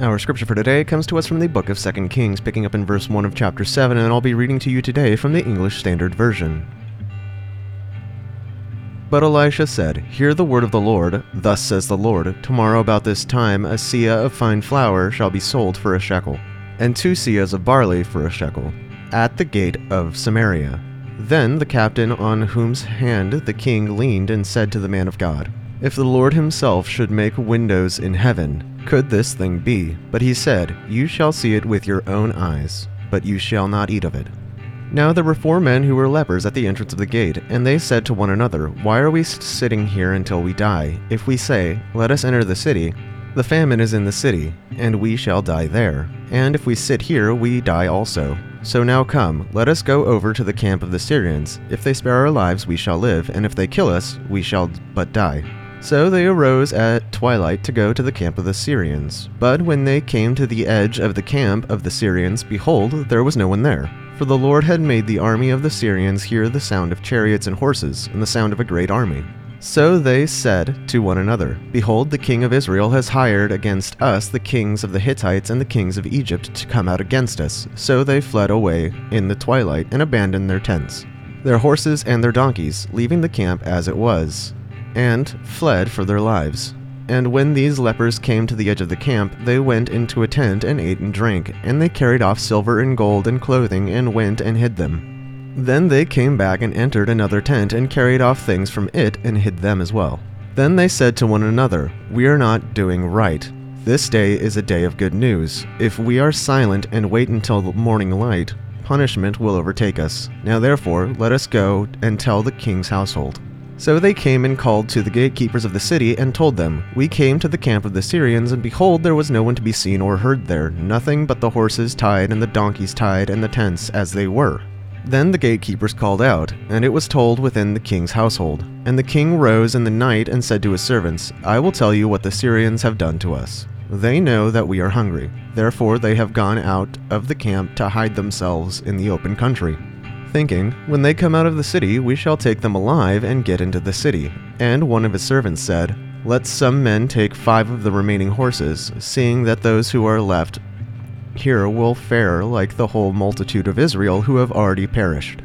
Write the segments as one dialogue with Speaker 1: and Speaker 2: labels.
Speaker 1: Our scripture for today comes to us from the book of 2 Kings, picking up in verse 1 of chapter 7, and I'll be reading to you today from the English Standard Version. But Elisha said, Hear the word of the Lord. Thus says the Lord Tomorrow about this time a seah of fine flour shall be sold for a shekel, and two seahs of barley for a shekel, at the gate of Samaria. Then the captain on whose hand the king leaned and said to the man of God, If the Lord himself should make windows in heaven, could this thing be? But he said, You shall see it with your own eyes, but you shall not eat of it. Now there were four men who were lepers at the entrance of the gate, and they said to one another, Why are we sitting here until we die? If we say, Let us enter the city, the famine is in the city, and we shall die there. And if we sit here, we die also. So now come, let us go over to the camp of the Syrians. If they spare our lives, we shall live, and if they kill us, we shall but die. So they arose at twilight to go to the camp of the Syrians. But when they came to the edge of the camp of the Syrians, behold, there was no one there. For the Lord had made the army of the Syrians hear the sound of chariots and horses, and the sound of a great army. So they said to one another, Behold, the king of Israel has hired against us the kings of the Hittites and the kings of Egypt to come out against us. So they fled away in the twilight and abandoned their tents, their horses and their donkeys, leaving the camp as it was and fled for their lives. And when these lepers came to the edge of the camp, they went into a tent and ate and drank, and they carried off silver and gold and clothing and went and hid them. Then they came back and entered another tent and carried off things from it and hid them as well. Then they said to one another, We are not doing right. This day is a day of good news. If we are silent and wait until the morning light, punishment will overtake us. Now therefore, let us go and tell the king's household. So they came and called to the gatekeepers of the city and told them, We came to the camp of the Syrians, and behold, there was no one to be seen or heard there, nothing but the horses tied and the donkeys tied and the tents as they were. Then the gatekeepers called out, and it was told within the king's household. And the king rose in the night and said to his servants, I will tell you what the Syrians have done to us. They know that we are hungry. Therefore they have gone out of the camp to hide themselves in the open country thinking, When they come out of the city, we shall take them alive and get into the city. And one of his servants said, Let some men take five of the remaining horses, seeing that those who are left here will fare like the whole multitude of Israel who have already perished.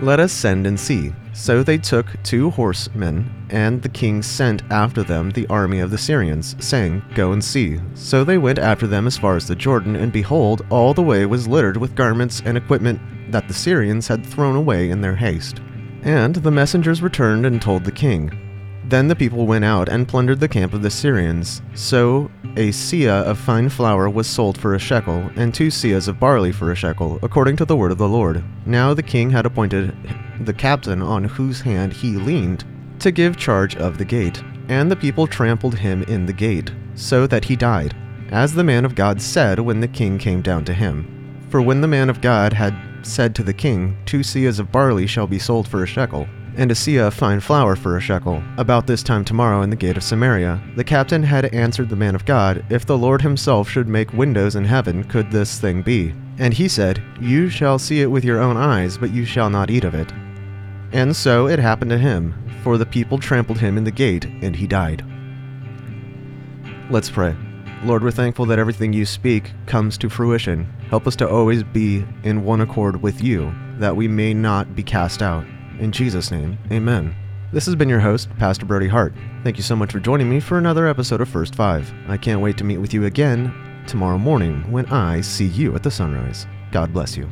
Speaker 1: Let us send and see. So they took two horsemen, and the king sent after them the army of the Syrians, saying, Go and see. So they went after them as far as the Jordan, and behold, all the way was littered with garments and equipment that the Syrians had thrown away in their haste. And the messengers returned and told the king. Then the people went out and plundered the camp of the Syrians. So a seah of fine flour was sold for a shekel, and two seahs of barley for a shekel, according to the word of the Lord. Now the king had appointed the captain on whose hand he leaned to give charge of the gate. And the people trampled him in the gate, so that he died, as the man of God said when the king came down to him. For when the man of God had said to the king, Two seahs of barley shall be sold for a shekel, and a seah of fine flour for a shekel, about this time tomorrow in the gate of Samaria. The captain had answered the man of God, If the Lord himself should make windows in heaven, could this thing be? And he said, You shall see it with your own eyes, but you shall not eat of it. And so it happened to him, for the people trampled him in the gate, and he died. Let's pray. Lord, we're thankful that everything you speak comes to fruition. Help us to always be in one accord with you, that we may not be cast out. In Jesus' name, amen. This has been your host, Pastor Brody Hart. Thank you so much for joining me for another episode of First Five. I can't wait to meet with you again tomorrow morning when I see you at the sunrise. God bless you.